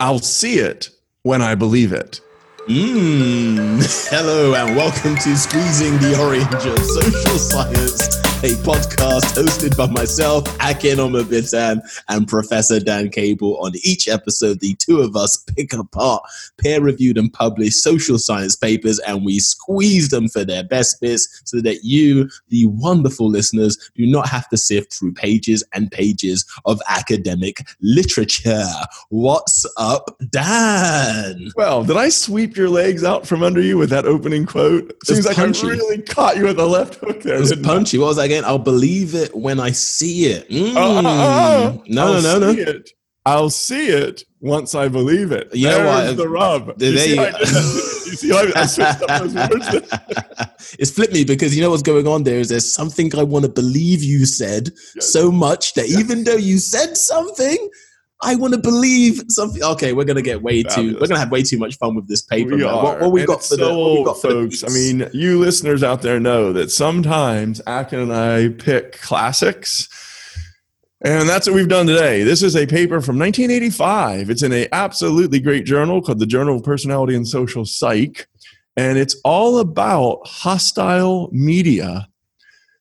I'll see it when I believe it. Mmm. Hello and welcome to Squeezing the Orange of Social Science, a podcast hosted by myself, Akin Omabitan, and Professor Dan Cable. On each episode, the two of us pick apart peer-reviewed and published social science papers and we squeeze them for their best bits so that you, the wonderful listeners, do not have to sift through pages and pages of academic literature. What's up, Dan? Well, did I sweep your legs out from under you with that opening quote? Seems like punchy. I really caught you at the left hook there. It was didn't I? punchy. What was that again? I'll believe it when I see it. Uh, uh, uh, mm. Oh, oh, oh, oh. No, I'll no, no, see no. It. I'll see it once I believe it. You know There's what? the rub. There you see you I. You see I, I switched up those words? it's flipped me because you know what's going on there is there's something I want to believe you said Yes. so much that even though you said something, I want to believe something. Okay, we're gonna get way too. We're gonna have way too much fun with this paper. We. What, what we got for the so old, got for the folks. I mean, you listeners out there know that sometimes Akin and I pick classics. And that's what we've done today. This is a paper from 1985. It's in a absolutely great journal called the Journal of Personality and Social Psych. And it's all about hostile media.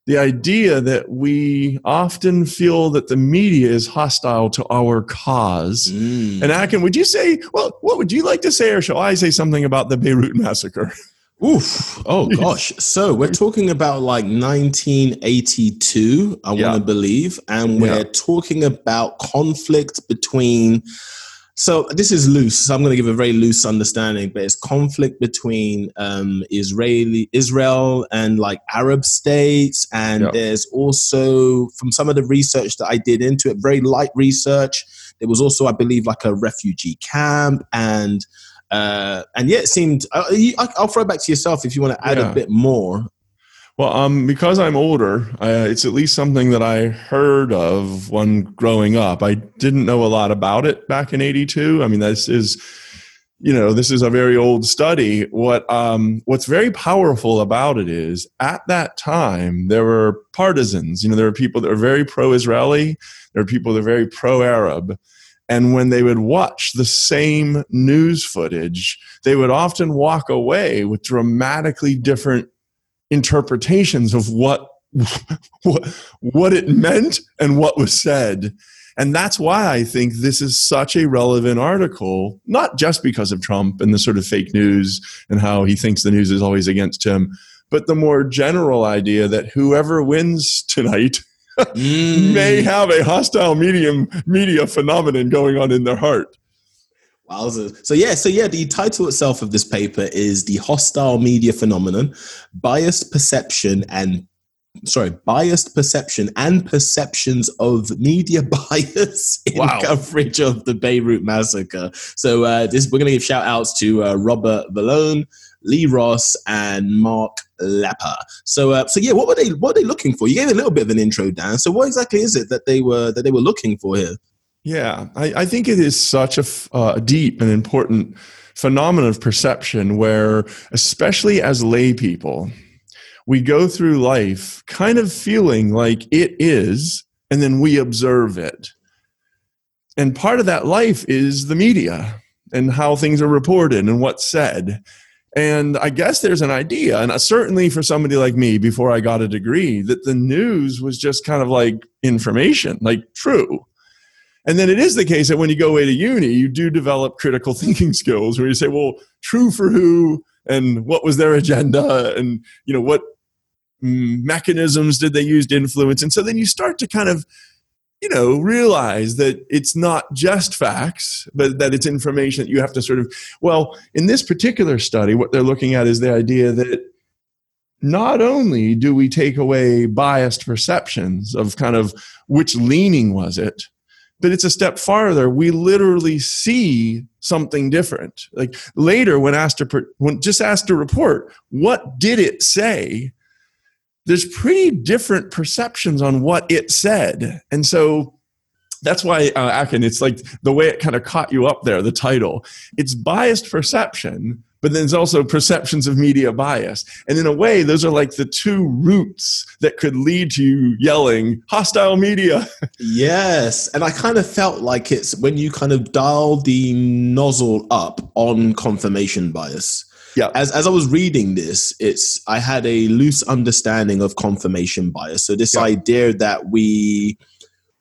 The idea that we often feel that the media is hostile to our cause. Mm. And Akin, would you say, well, what would you like to say, or shall I say something about the Beirut massacre? Oof. Oh gosh. So we're talking about like 1982, I Yeah. want to believe, and we're Yeah. talking about conflict between. So this is loose. So I'm going to give a very loose understanding, but it's conflict between um, Israeli, Israel, and like Arab states, and Yeah. there's also from some of the research that I did into it, very light research. There was also, I believe, like a refugee camp, and uh, and yeah, it seemed. Uh, you, I, I'll throw it back to yourself if you want to add Yeah. a bit more. Well, um, because I'm older, uh, it's at least something that I heard of when growing up. I didn't know a lot about it back in '82. I mean, this is, you know, this is a very old study. What um, what's very powerful about it is, at that time, there were partisans. You know, there were people that were very pro-Israeli. There were people that were very pro-Arab. And when they would watch the same news footage, they would often walk away with dramatically different interpretations of what what, what it meant and what was said. And that's why I think this is such a relevant article, not just because of Trump and the sort of fake news and how he thinks the news is always against him, but the more general idea that whoever wins tonight Mm. may have a hostile medium media phenomenon going on in their heart. Wowzers. So yeah, so yeah, the title itself of this paper is the hostile media phenomenon, biased perception and sorry, biased perception and perceptions of media bias in Wow. coverage of the Beirut massacre. So uh, this we're gonna give shout outs to uh, Robert Vallone, Lee Ross, and Mark Lepper. So uh, so yeah, what were they what were they looking for? You gave a little bit of an intro, Dan. So what exactly is it that they were that they were looking for here? Yeah, I, I think it is such a f- uh, deep and important phenomenon of perception where, especially as lay people, we go through life kind of feeling like it is, and then we observe it. And part of that life is the media and how things are reported and what's said. And I guess there's an idea, and certainly for somebody like me before I got a degree, that the news was just kind of like information, like true. And then it is the case that when you go away to uni, you do develop critical thinking skills where you say, well, true for who and what was their agenda and, you know, what mechanisms did they use to influence? And so then you start to kind of, you know, realize that it's not just facts, but that it's information that you have to sort of, well, in this particular study, what they're looking at is the idea that not only do we take away biased perceptions of kind of which leaning was it, but it's a step farther. We literally see something different. Like later, when asked to when just asked to report, what did it say? There's pretty different perceptions on what it said, and so that's why uh, Akin, it's like the way it kind of caught you up there. The title, it's biased perception, but then there's also perceptions of media bias. And in a way, those are like the two roots that could lead to you yelling hostile media. yes. And I kind of felt like it's when you kind of dial the nozzle up on confirmation bias. Yeah. As, as I was reading this, it's I had a loose understanding of confirmation bias. So this Yeah. idea that we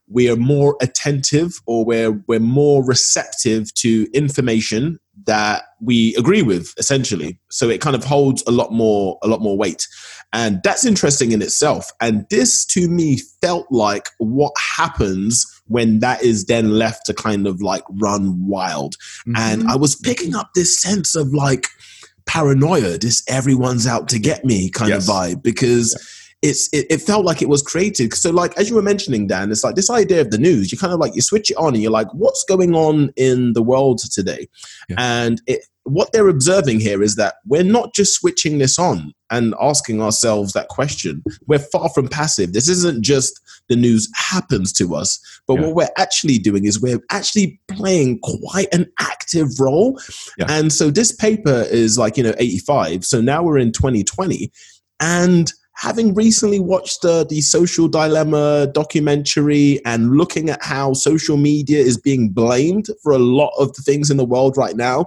we are more attentive or we're we're more receptive to information that we agree with essentially. So it kind of holds a lot more a lot more weight. And that's interesting in itself. And this to me felt like what happens when that is then left to kind of like run wild. And Mm-hmm. i was picking up this sense of like paranoia this everyone's out to get me kind Yes. of vibe. Because it's it, it felt like it was created so like as you were mentioning dan it's like this idea of the news you kind of like you switch it on and you're like what's going on in the world today Yeah. and it, what they're observing here is that we're not just switching this on and asking ourselves that question we're far from passive this isn't just the news happens to us but Yeah. what we're actually doing is we're actually playing quite an active role Yeah. and so this paper is like you know 85 so now we're in 2020 and having recently watched the, the social dilemma documentary and looking at how social media is being blamed for a lot of the things in the world right now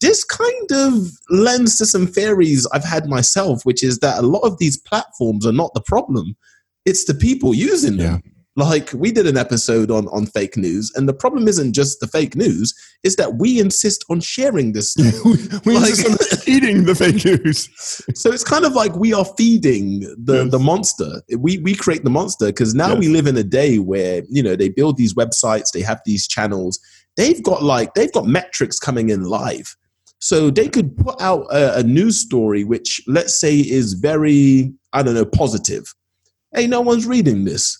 this kind of lends to some theories i've had myself which is that a lot of these platforms are not the problem. It's the people using them like we did an episode on on fake news and the problem isn't just the fake news it's that we insist on sharing this we we Like- insist on eating the fake news. so it's kind of like we are feeding the, Yes. the monster. We, we create the monster because now we live in a day where, you know, they build these websites, they have these channels. They've got like, they've got metrics coming in live. So they could put out a, a news story, which let's say is very, I don't know, positive. Hey, no one's reading this.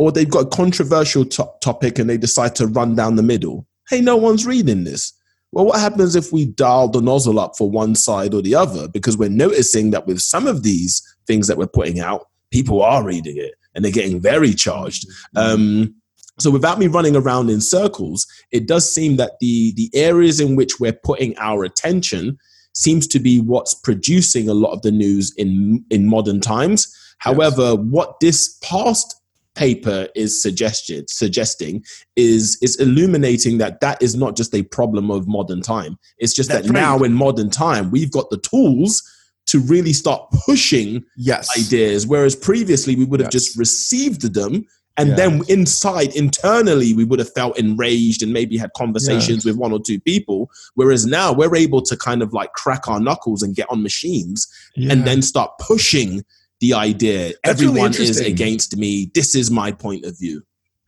Or they've got a controversial to- topic and they decide to run down the middle. Hey, no one's reading this. Well, what happens if we dial the nozzle up for one side or the other? Because we're noticing that with some of these things that we're putting out, people are reading it and they're getting very charged. Um, so, without me running around in circles, it does seem that the the areas in which we're putting our attention seems to be what's producing a lot of the news in in modern times. However, what this past paper is suggested suggesting is is illuminating that that is not just a problem of modern time it's just That's that right. now in modern time we've got the tools to really start pushing Yes. ideas whereas previously we would have Yes. just received them and Yes. then inside internally we would have felt enraged and maybe had conversations with one or two people whereas now we're able to kind of like crack our knuckles and get on machines and then start pushing the idea That's really everyone is against me. This is my point of view.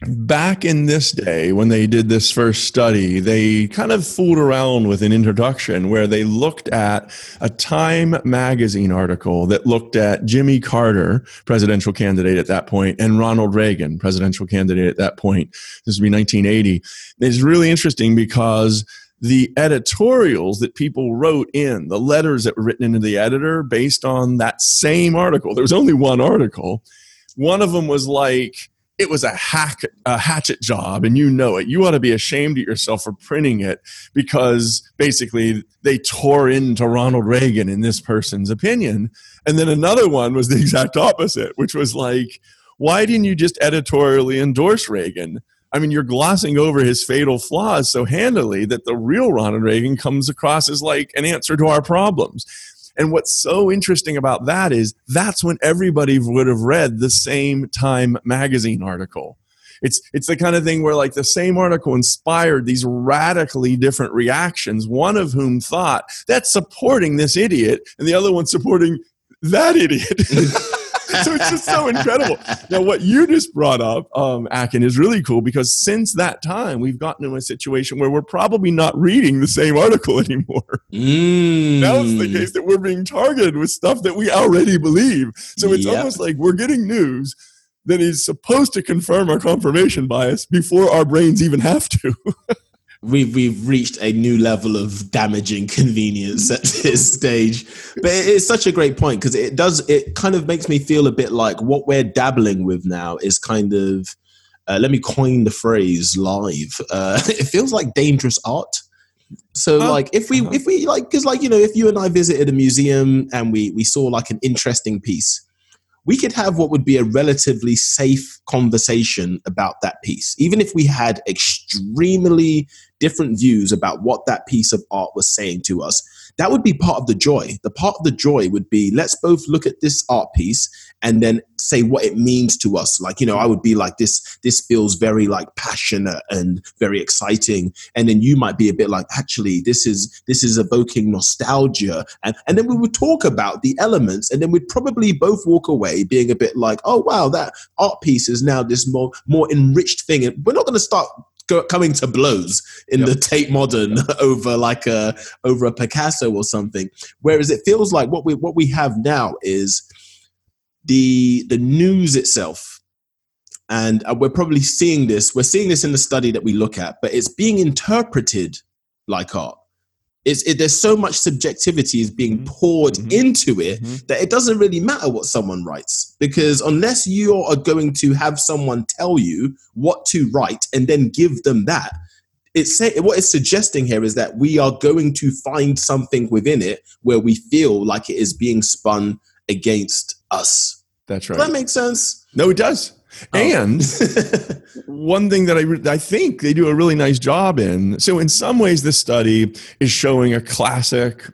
Back in this day when they did this first study they kind of fooled around with an introduction where they looked at a time magazine article that looked at jimmy carter presidential candidate at that point and ronald reagan presidential candidate at that point. This would be 1980 it's really interesting because the editorials that people wrote in the letters that were written into the editor based on that same article. There was only one article. One of them was like it was a hack a hatchet job and you know it. You ought to be ashamed of yourself for printing it because basically they tore into ronald reagan in this person's opinion. And then another one was the exact opposite which was like why didn't you just editorially endorse reagan I mean, you're glossing over his fatal flaws so handily that the real Ronald Reagan comes across as like an answer to our problems. And what's so interesting about that is that's when everybody would have read the same Time magazine article. It's it's the kind of thing where like the same article inspired these radically different reactions, one of whom thought that's supporting this idiot and the other one supporting that idiot. so it's just so incredible. Now, what you just brought up, um, Akin, is really cool because since that time, we've gotten to a situation where we're probably not reading the same article anymore. Mm. Now it's the case that we're being targeted with stuff that we already believe. So it's Yep. almost like we're getting news that is supposed to confirm our confirmation bias before our brains even have to. we've we've reached a new level of damaging convenience at this stage but it's such a great point because it does it kind of makes me feel a bit like what we're dabbling with now is kind of uh, let me coin the phrase live uh, it feels like dangerous art So Huh? like if we Uh-huh. if we like because like you know if you and I visited a museum and we we saw like an interesting piece, we could have what would be a relatively safe conversation about that piece, even if we had extremely different views about what that piece of art was saying to us. That would be part of the joy. The part of the joy would be let's both look at this art piece and then say what it means to us. Like, you know, I would be like this this feels very like passionate and very exciting. And then you might be a bit like, actually, this is this is evoking nostalgia. And and then we would talk about the elements and then we'd probably both walk away being a bit like, oh wow, that art piece is now this more more enriched thing. And we're not gonna start coming to blows in Yep. the Tate Modern over like a over a Picasso or something. Whereas it feels like what we what we have now is the the news itself and uh, we're probably seeing this we're seeing this in the study that we look at but it's being interpreted like art it's it, there's so much subjectivity is being Mhm. poured Mhm. into it Mhm. that it doesn't really matter what someone writes because unless you are going to have someone tell you what to write and then give them that it's say, what it's suggesting here is that we are going to find something within it where we feel like it is being spun against us. That's Does right. that makes sense? No, it does. Oh. And one thing that I, re- I think they do a really nice job in. So, in some ways, this study is showing a classic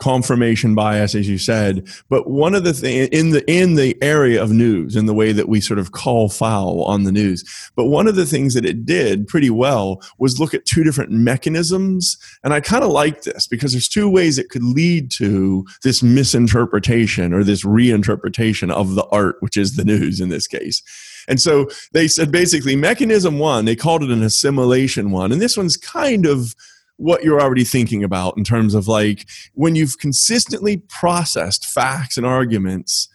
confirmation bias, as you said. But one of the things in the in the area of news, in the way that we sort of call foul on the news, but one of the things that it did pretty well was look at two different mechanisms. And I kind of like this because there's two ways it could lead to this misinterpretation or this reinterpretation of the art, which is the news in this case. And so they said basically mechanism one, they called it an assimilation one. And this one's kind of what you're already thinking about in terms of like when you've consistently processed facts and arguments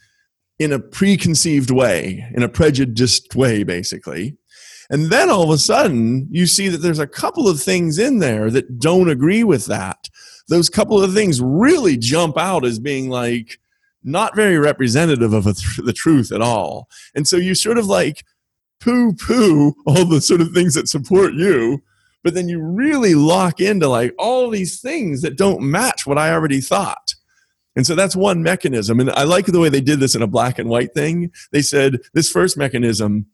in a preconceived way, in a prejudiced way, basically. And then all of a sudden, you see that there's a couple of things in there that don't agree with that. Those couple of things really jump out as being like not very representative of th- the truth at all. And so you sort of like poo poo all the sort of things that support you, but then you really lock into like all these things that don't match what I already thought. And so that's one mechanism. And I like the way they did this in a black and white thing. They said this first mechanism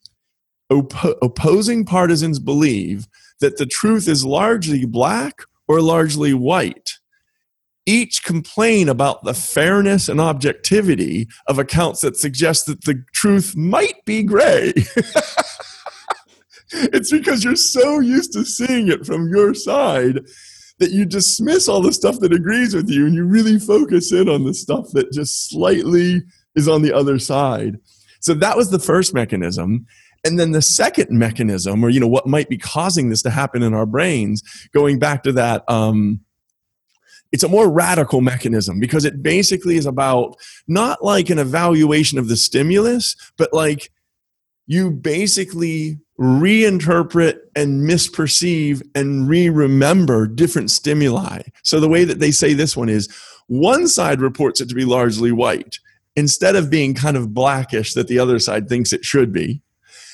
oppo- opposing partisans believe that the truth is largely black or largely white. Each complain about the fairness and objectivity of accounts that suggest that the truth might be gray. it's because you're so used to seeing it from your side that you dismiss all the stuff that agrees with you and you really focus in on the stuff that just slightly is on the other side. So that was the first mechanism. And then the second mechanism, or you know, what might be causing this to happen in our brains, going back to that, um, it's a more radical mechanism because it basically is about not like an evaluation of the stimulus, but like you basically reinterpret and misperceive and re-remember different stimuli. So the way that they say this one is one side reports it to be largely white instead of being kind of blackish that the other side thinks it should be.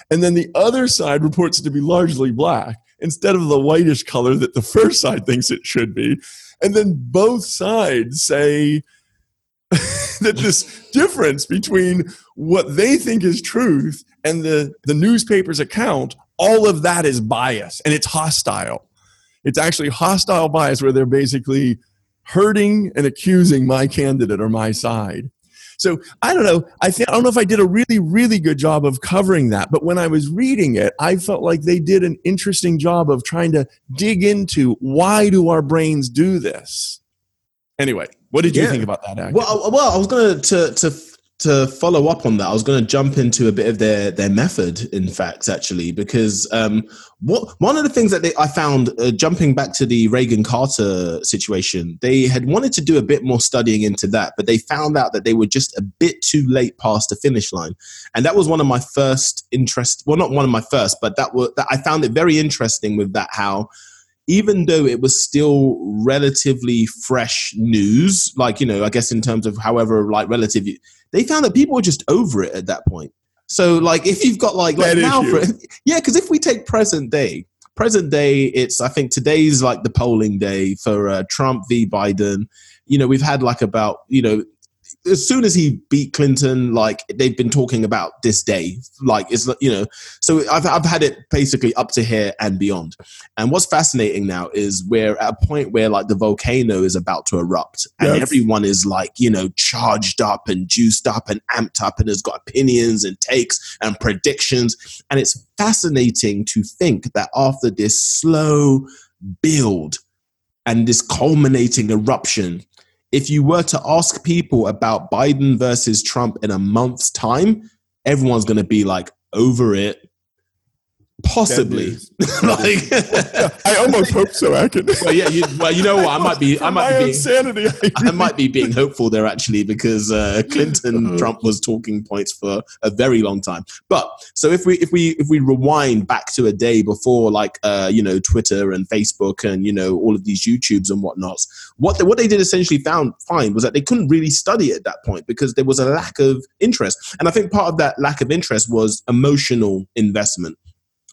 And then the other side reports it to be largely black instead of the whitish color that the first side thinks it should be. And then both sides say that this difference between what they think is truth and the, the newspaper's account, all of that is bias and it's hostile. It's actually hostile bias where they're basically hurting and accusing my candidate or my side. So I don't know. I think I don't know if I did a really, really good job of covering that. But when I was reading it, I felt like they did an interesting job of trying to dig into why do our brains do this. Anyway, what did you Yeah. think about that? Well, I- well, I was going to to to follow up on that. I was going to jump into a bit of their their method, in fact, actually, because um, what one of the things that they, I found uh, jumping back to the Reagan Carter situation, they had wanted to do a bit more studying into that, but they found out that they were just a bit too late past the finish line, and that was one of my first interest. Well, not one of my first, but that that I found it very interesting with that how even though it was still relatively fresh news, like, you know, I guess in terms of however, like, relative, they found that people were just over it at that point. So, like, if you've got, like, like now, for, yeah, because if we take present day, present day, it's I think today's like the polling day for uh, Trump v. Biden. You know, we've had like about you know as soon as he beat Clinton, like they've been talking about this day, like it's you know. So I've I've had it basically up to here and beyond. And what's fascinating now is we're at a point where like the volcano is about to erupt, and yes. everyone is like you know charged up and juiced up and amped up, and has got opinions and takes and predictions. And it's fascinating to think that after this slow build and this culminating eruption if you were to ask people about Biden versus Trump in a month's time, everyone's going to be like, over it. Possibly, like I almost hope so. I can. Well, yeah. You, well, you know what? I might be. I might be being, sanity. I, I, might be being hopeful there actually because uh, Clinton uh-huh. Trump was talking points for a very long time. But so if we if we if we rewind back to a day before like uh, you know Twitter and Facebook and you know all of these YouTubes and whatnots, what they, what they did essentially found find was that they couldn't really study at that point because there was a lack of interest, and I think part of that lack of interest was emotional investment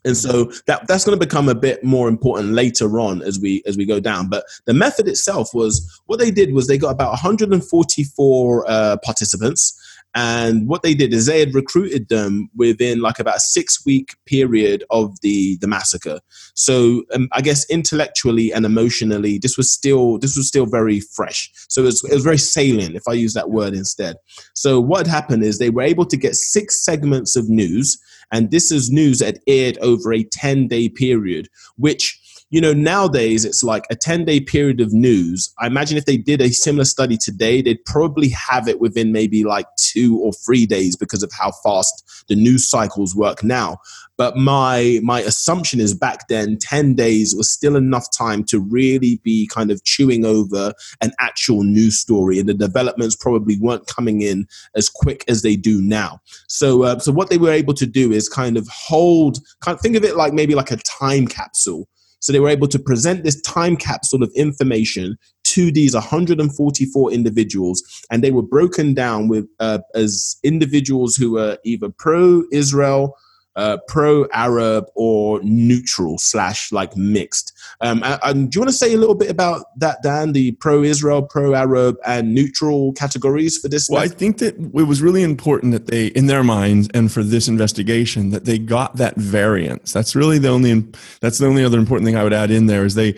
and so that that's going to become a bit more important later on as we as we go down. But the method itself was what they did was they got about 144 uh, participants. And what they did is they had recruited them within like about a six week period of the the massacre. So um, i guess intellectually and emotionally this was still this was still very fresh. So it was, it was very salient if i use that word instead. So what happened is they were able to get six segments of news and this is news that aired over a 10 day period, which you know, nowadays it's like a 10 day period of news. I imagine if they did a similar study today, they'd probably have it within maybe like two or three days because of how fast the news cycles work now. But my my assumption is back then 10 days was still enough time to really be kind of chewing over an actual news story and the developments probably weren't coming in as quick as they do now. So uh, so what they were able to do is kind of hold kind of think of it like maybe like a time capsule so they were able to present this time capsule of information to these 144 individuals, and they were broken down with uh, as individuals who were either pro-Israel, uh, pro-Arab, or neutral slash like mixed. Um, and, do you want to say a little bit about that, Dan? The pro-Israel, pro-Arab, and neutral categories for this? Well, I think that it was really important that they, in their minds, and for this investigation, that they got that variance. That's really the only. That's the only other important thing I would add in there is they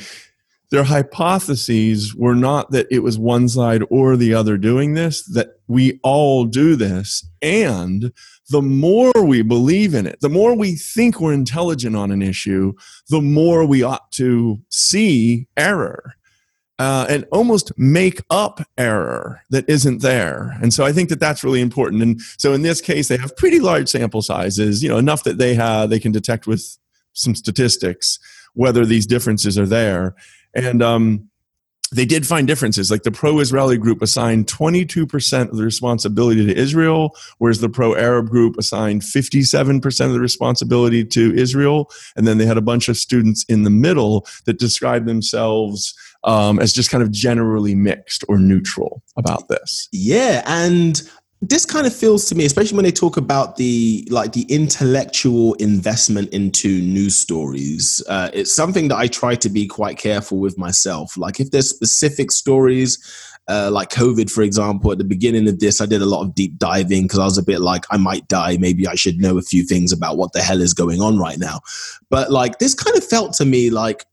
their hypotheses were not that it was one side or the other doing this, that we all do this. And the more we believe in it, the more we think we're intelligent on an issue, the more we ought to see error. Uh, and almost make up error that isn't there. And so I think that that's really important. And so in this case, they have pretty large sample sizes, you know, enough that they have they can detect with some statistics whether these differences are there. And um, they did find differences. Like the pro Israeli group assigned 22% of the responsibility to Israel, whereas the pro Arab group assigned 57% of the responsibility to Israel. And then they had a bunch of students in the middle that described themselves um, as just kind of generally mixed or neutral about this. Yeah. And this kind of feels to me especially when they talk about the like the intellectual investment into news stories uh, it's something that i try to be quite careful with myself. Like if there's specific stories uh, like covid for example at the beginning of this i did a lot of deep diving because i was a bit like i might die. Maybe i should know a few things about what the hell is going on right now. But like this kind of felt to me like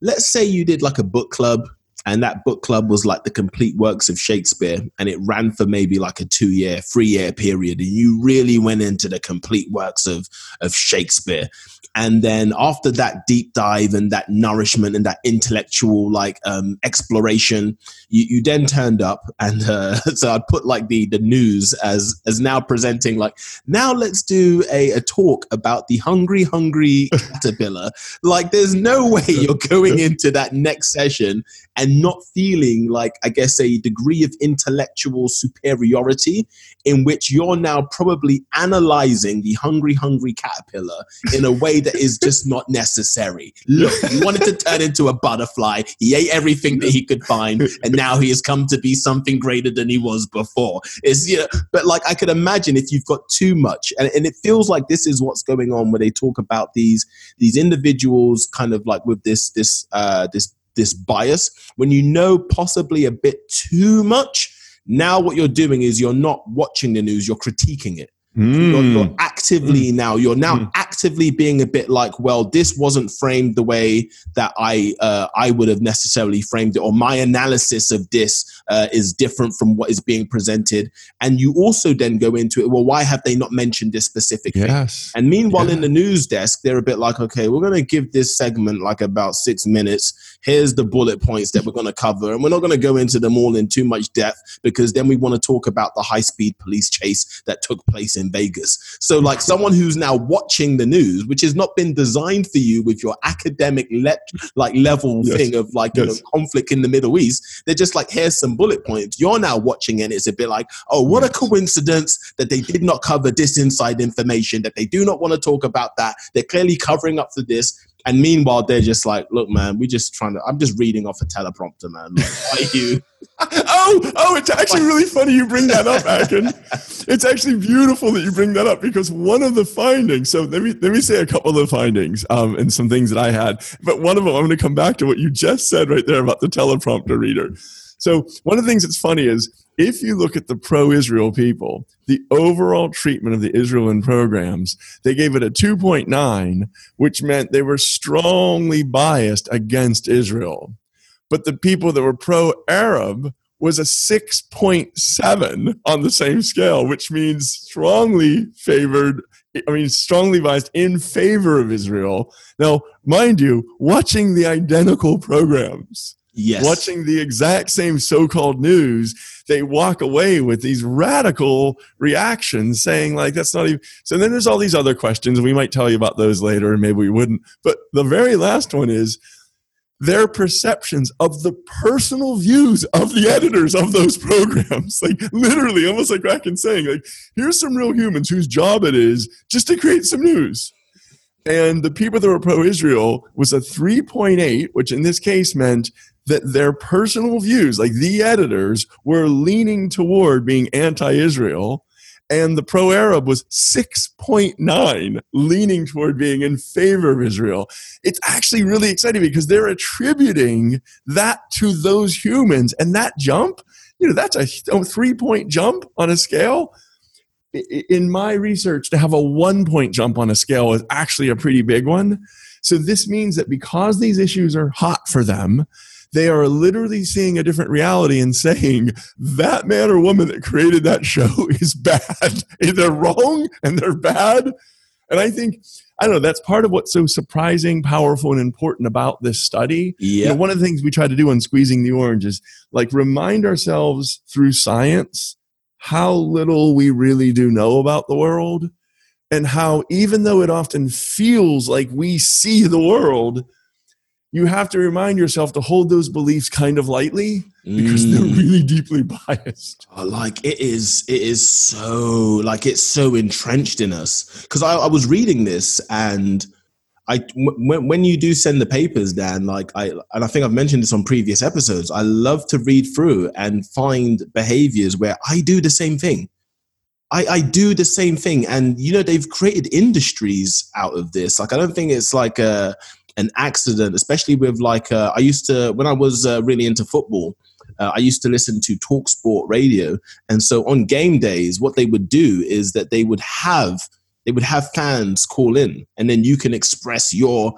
let's say you did like a book club and that book club was like the complete works of Shakespeare, and it ran for maybe like a two year, three year period, and you really went into the complete works of of Shakespeare. And then after that deep dive and that nourishment and that intellectual like um, exploration, you, you then turned up, and uh, so I'd put like the the news as as now presenting like now let's do a, a talk about the hungry hungry caterpillar. like there's no way you're going into that next session and and not feeling like, I guess, a degree of intellectual superiority in which you're now probably analyzing the hungry, hungry caterpillar in a way that is just not necessary. Look, he wanted to turn into a butterfly. He ate everything that he could find, and now he has come to be something greater than he was before. It's you know, but like I could imagine if you've got too much, and, and it feels like this is what's going on where they talk about these these individuals kind of like with this this uh, this this bias when you know possibly a bit too much. Now what you're doing is you're not watching the news, you're critiquing it. Mm. You're, you're, actively mm. now you're now mm. actively being a bit like well this wasn't framed the way that i uh, i would have necessarily framed it or my analysis of this uh, is different from what is being presented and you also then go into it well why have they not mentioned this specific yes. thing and meanwhile yeah. in the news desk they're a bit like okay we're going to give this segment like about six minutes here's the bullet points that we're going to cover and we're not going to go into them all in too much depth because then we want to talk about the high speed police chase that took place in in Vegas. So, like someone who's now watching the news, which has not been designed for you with your academic le- like level yes. thing of like yes. you know conflict in the Middle East, they're just like here's some bullet points. You're now watching and it's a bit like, oh, what a coincidence that they did not cover this inside information, that they do not want to talk about that. They're clearly covering up for this. And meanwhile, they're just like, look, man, we're just trying to, I'm just reading off a teleprompter, man. Like, you? oh, oh, it's actually really funny you bring that up, Akin. it's actually beautiful that you bring that up because one of the findings, so let me, let me say a couple of findings um, and some things that I had, but one of them, I'm going to come back to what you just said right there about the teleprompter reader. So one of the things that's funny is if you look at the pro-Israel people, the overall treatment of the Israel programs, they gave it a 2.9, which meant they were strongly biased against Israel. But the people that were pro-Arab was a 6.7 on the same scale, which means strongly favored I mean, strongly biased in favor of Israel. Now, mind you, watching the identical programs yes. watching the exact same so-called news, they walk away with these radical reactions saying like that's not even so then there's all these other questions we might tell you about those later and maybe we wouldn't. But the very last one is their perceptions of the personal views of the editors of those programs. Like literally, almost like Akin saying, like, here's some real humans whose job it is just to create some news. And the people that were pro Israel was a 3.8, which in this case meant that their personal views, like the editors, were leaning toward being anti Israel. And the pro Arab was 6.9, leaning toward being in favor of Israel. It's actually really exciting because they're attributing that to those humans. And that jump, you know, that's a oh, three point jump on a scale. In my research, to have a one point jump on a scale is actually a pretty big one. So this means that because these issues are hot for them, they are literally seeing a different reality and saying that man or woman that created that show is bad. they're wrong and they're bad. And I think, I don't know, that's part of what's so surprising, powerful, and important about this study. Yeah. You know, one of the things we try to do on Squeezing the Orange is like remind ourselves through science how little we really do know about the world and how even though it often feels like we see the world you have to remind yourself to hold those beliefs kind of lightly because mm. they're really deeply biased. Oh, like it is, it is so like it's so entrenched in us. Because I, I, was reading this and I when, when you do send the papers, Dan, like I and I think I've mentioned this on previous episodes. I love to read through and find behaviors where I do the same thing. I, I do the same thing, and you know they've created industries out of this. Like I don't think it's like a an accident, especially with like uh, I used to when I was uh, really into football. Uh, I used to listen to Talk Sport Radio, and so on game days, what they would do is that they would have they would have fans call in, and then you can express your.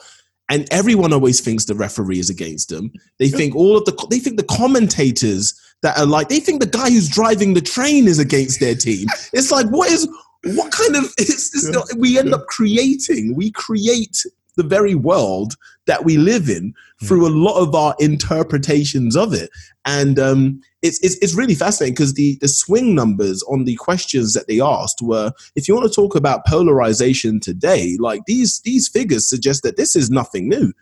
And everyone always thinks the referee is against them. They think all of the they think the commentators that are like they think the guy who's driving the train is against their team. It's like what is what kind of it's, it's yeah. we end yeah. up creating we create the very world that we live in through a lot of our interpretations of it. And um, it's, it's, it's really fascinating because the, the swing numbers on the questions that they asked were if you want to talk about polarization today, like these, these figures suggest that this is nothing new.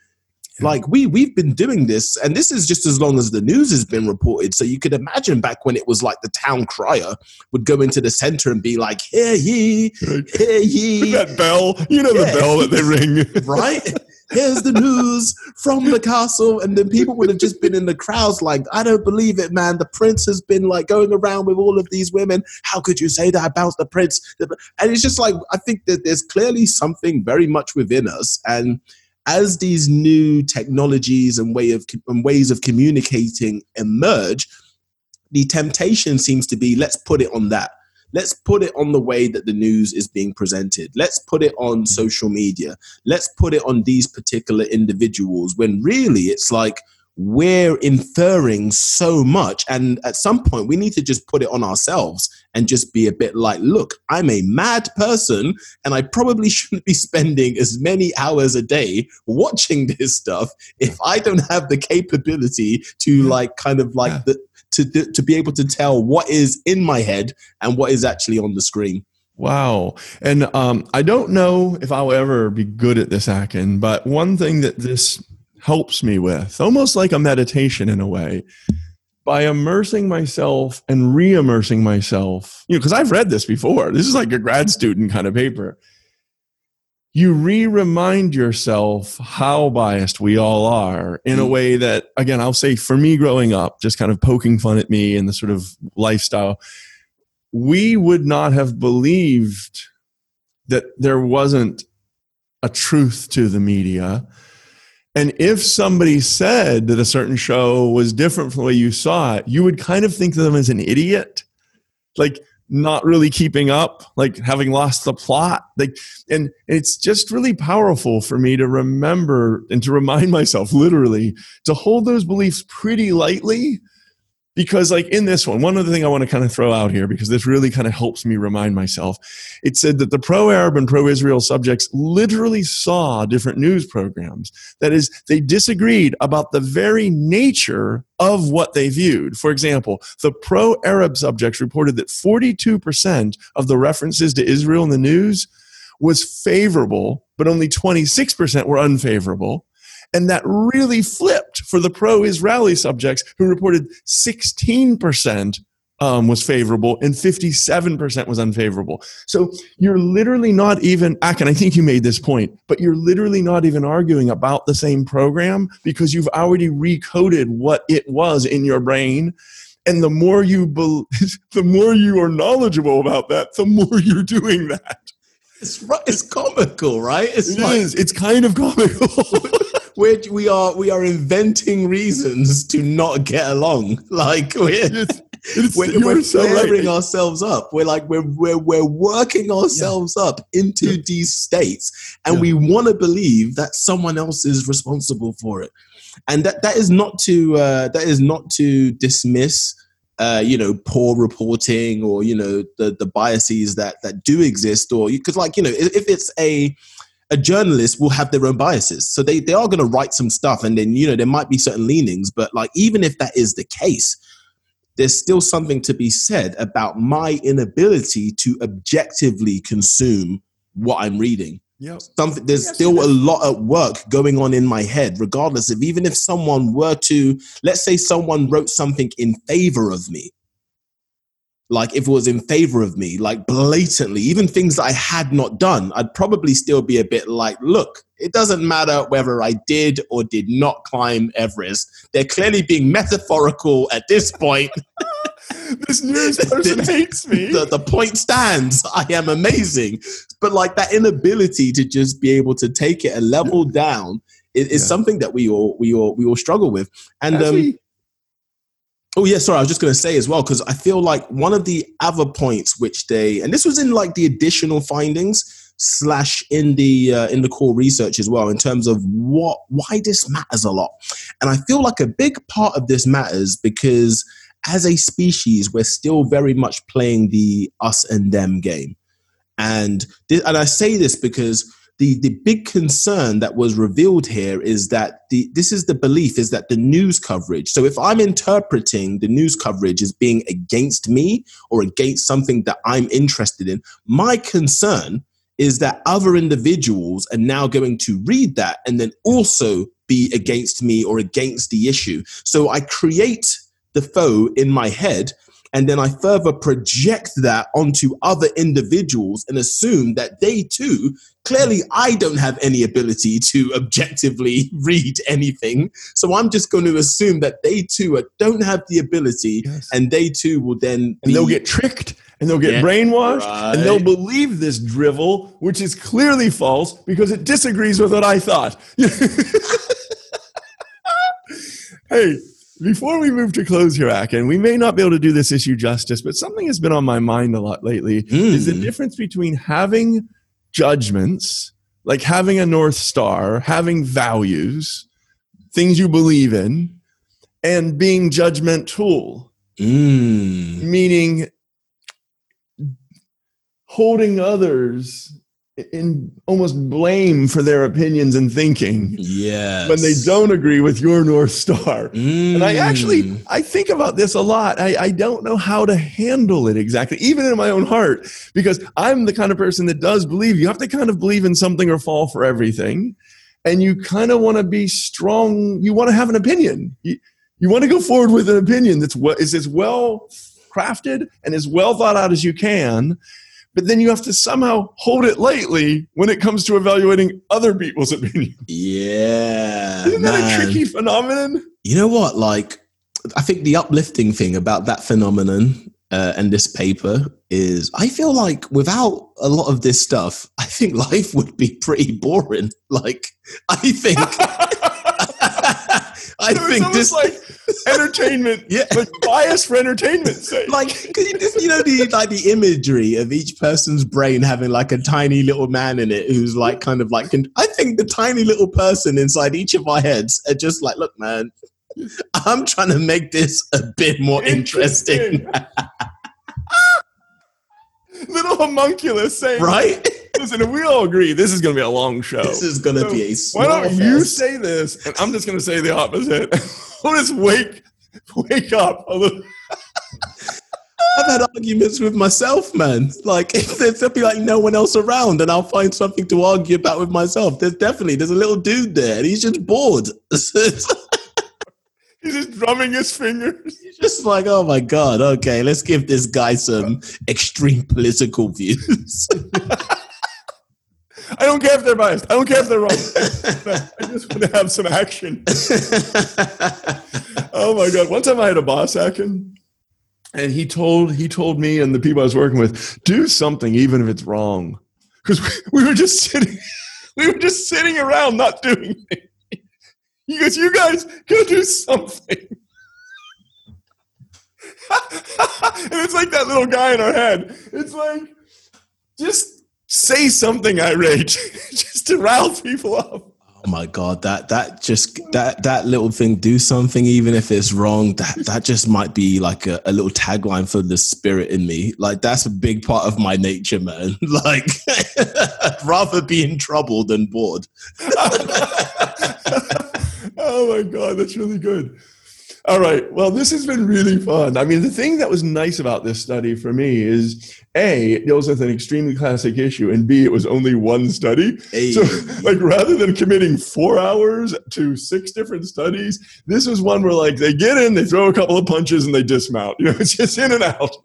Like we we've been doing this, and this is just as long as the news has been reported. So you could imagine back when it was like the town crier would go into the center and be like, "Hear ye, hear ye." that bell, you know Yeah. the bell that they ring. right? Here's the news from the castle. And then people would have just been in the crowds like, I don't believe it, man. The prince has been like going around with all of these women. How could you say that about the prince? And it's just like, I think that there's clearly something very much within us. And as these new technologies and way of and ways of communicating emerge, the temptation seems to be let's put it on that. Let's put it on the way that the news is being presented. Let's put it on mm-hmm. social media. Let's put it on these particular individuals when really it's like we're inferring so much. And at some point, we need to just put it on ourselves and just be a bit like, look, I'm a mad person and I probably shouldn't be spending as many hours a day watching this stuff if I don't have the capability to, like, kind of like Yeah. the to, to be able to tell what is in my head and what is actually on the screen. Wow. And um, I don't know if I'll ever be good at this, Akin, but one thing that this helps me with, almost like a meditation in a way, by immersing myself and re immersing myself, you know, because I've read this before. This is like a grad student kind of paper. You re remind yourself how biased we all are in a mm. way that, again, I'll say for me growing up, just kind of poking fun at me and the sort of lifestyle we would not have believed that there wasn't a truth to the media. And if somebody said that a certain show was different from the way you saw it, you would kind of think of them as an idiot, like not really keeping up, like having lost the plot. Like, and it's just really powerful for me to remember and to remind myself, literally, to hold those beliefs pretty lightly because like in this one one other thing i want to kind of throw out here because this really kind of helps me remind myself it said that the pro-arab and pro-israel subjects literally saw different news programs. That is they disagreed about the very nature of what they viewed. For example the pro-arab subjects reported that 42% of the references to israel in the news was favorable but only 26% were unfavorable. And that really flipped for the pro Israeli subjects who reported 16% um, was favorable and 57% was unfavorable. So you're literally not even, Akin, I think you made this point, but you're literally not even arguing about the same program because you've already recoded what it was in your brain. And the more you, bel the more you are knowledgeable about that, the more you're doing that. It's it's comical, right? It's It like is. It's kind of comical. we're, we are we are inventing reasons to not get along. Like we're It's- it's- we're, we're so right. ourselves up. We're like we're we're we're working ourselves up into these states, and Yeah. we want to believe that someone else is responsible for it. And that that is not to uh, that is not to dismiss. Uh, you know, poor reporting, or you know, the the biases that that do exist, or because, like, you know, if, if it's a a journalist will have their own biases. So they, they are going to write some stuff and then, you know, there might be certain leanings, but like, even if that is the case, there's still something to be said about my inability to objectively consume what I'm reading. Yep. Something there's Yes, still a lot at work going on in my head, regardless of even if someone were to, let's say someone wrote something in favor of me, like if it was in favor of me, like blatantly, even things that I had not done, I'd probably still be a bit like, look, it doesn't matter whether I did or did not climb Everest. They're clearly being metaphorical at this point. this news person hates me. the, the point stands. I am amazing. But like that inability to just be able to take it a level down is, is Yeah. something that we all we all we all struggle with. And As um, we- Oh yeah, sorry. I was just going to say as well because I feel like one of the other points which they and this was in like the additional findings slash in the uh, in the core research as well in terms of what why this matters a lot, and I feel like a big part of this matters because as a species we're still very much playing the us and them game, and thi- and I say this because the the big concern that was revealed here is that the this is the belief is that the news coverage so if i'm interpreting the news coverage as being against me or against something that i'm interested in my concern is that other individuals are now going to read that and then also be against me or against the issue. So I create the foe in my head and then I further project that onto other individuals and assume that they too, clearly, I don't have any ability to objectively read anything. So I'm just going to assume that they too don't have the ability yes. and they too will then. And they'll get tricked and they'll get yeah, brainwashed right. and they'll believe this drivel, which is clearly false because it disagrees with what I thought. hey, before we move to close here, Akin, we may not be able to do this issue justice, but something has been on my mind a lot lately mm. is the hmm. difference between having judgments, like having a North Star, having values, things you believe in, and being judgmental. Mm. Meaning holding others in almost blame for their opinions and thinking. Yes. When they don't agree with your North Star. Mm. And I actually mm. I think about this a lot. I, I don't know how to handle it exactly, even in my own heart, because I'm the kind of person that does believe you have to kind of believe in something or fall for everything. And you kind of want to be strong. You want to have an opinion. You, you want to go forward with an opinion that's what is as well crafted and as well thought out as you can but then you have to somehow hold it lightly when it comes to evaluating other people's opinions. Yeah. Isn't man. that a tricky phenomenon? You know what? Like, I think the uplifting thing about that phenomenon uh, and this paper is I feel like without a lot of this stuff, I think life would be pretty boring. Like, I think. I think this like entertainment, yeah, like bias for entertainment. sake. Like, you, just, you know, the like the imagery of each person's brain having like a tiny little man in it who's like kind of like. I think the tiny little person inside each of our heads are just like, look, man, I'm trying to make this a bit more interesting. interesting. little homunculus saying, right? Listen, we all agree this is going to be a long show. This is going to so be a Why don't fest. you say this, and I'm just going to say the opposite. we'll just wake, wake up a little. I've had arguments with myself, man. Like if there'll be like no one else around, and I'll find something to argue about with myself. There's definitely there's a little dude there, and he's just bored. He's just drumming his fingers. He's just like, oh my god, okay, let's give this guy some extreme political views. I don't care if they're biased. I don't care if they're wrong. I just want to have some action. oh my god! One time I had a boss, Akin, and he told he told me and the people I was working with, do something even if it's wrong, because we, we were just sitting, we were just sitting around not doing anything. He goes, "You guys gotta do something." and it's like that little guy in our head. It's like, just say something irate, just to rouse people up. Oh my god, that that just that that little thing, do something even if it's wrong. That that just might be like a, a little tagline for the spirit in me. Like that's a big part of my nature, man. Like I'd rather be in trouble than bored. Oh my god, that's really good. All right. Well, this has been really fun. I mean, the thing that was nice about this study for me is A, it deals with an extremely classic issue, and B, it was only one study. Hey. So, like, rather than committing four hours to six different studies, this was one where, like, they get in, they throw a couple of punches, and they dismount. You know, it's just in and out.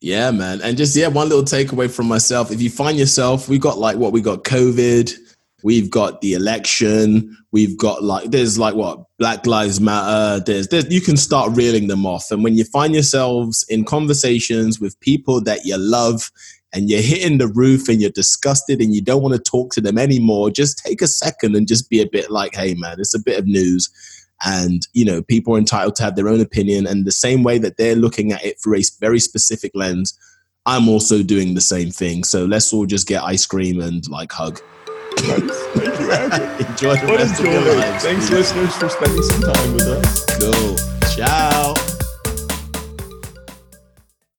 Yeah, man. And just, yeah, one little takeaway from myself. If you find yourself, we got like what we got COVID, We've got the election. We've got like there's like what Black Lives Matter. There's there's you can start reeling them off. And when you find yourselves in conversations with people that you love and you're hitting the roof and you're disgusted and you don't want to talk to them anymore, just take a second and just be a bit like, hey man, it's a bit of news. And you know, people are entitled to have their own opinion. And the same way that they're looking at it through a very specific lens, I'm also doing the same thing. So let's all just get ice cream and like hug. Thank you, Andrew. Enjoy the what rest of your lives. Thanks, listeners, for spending some time with us. Go. Ciao.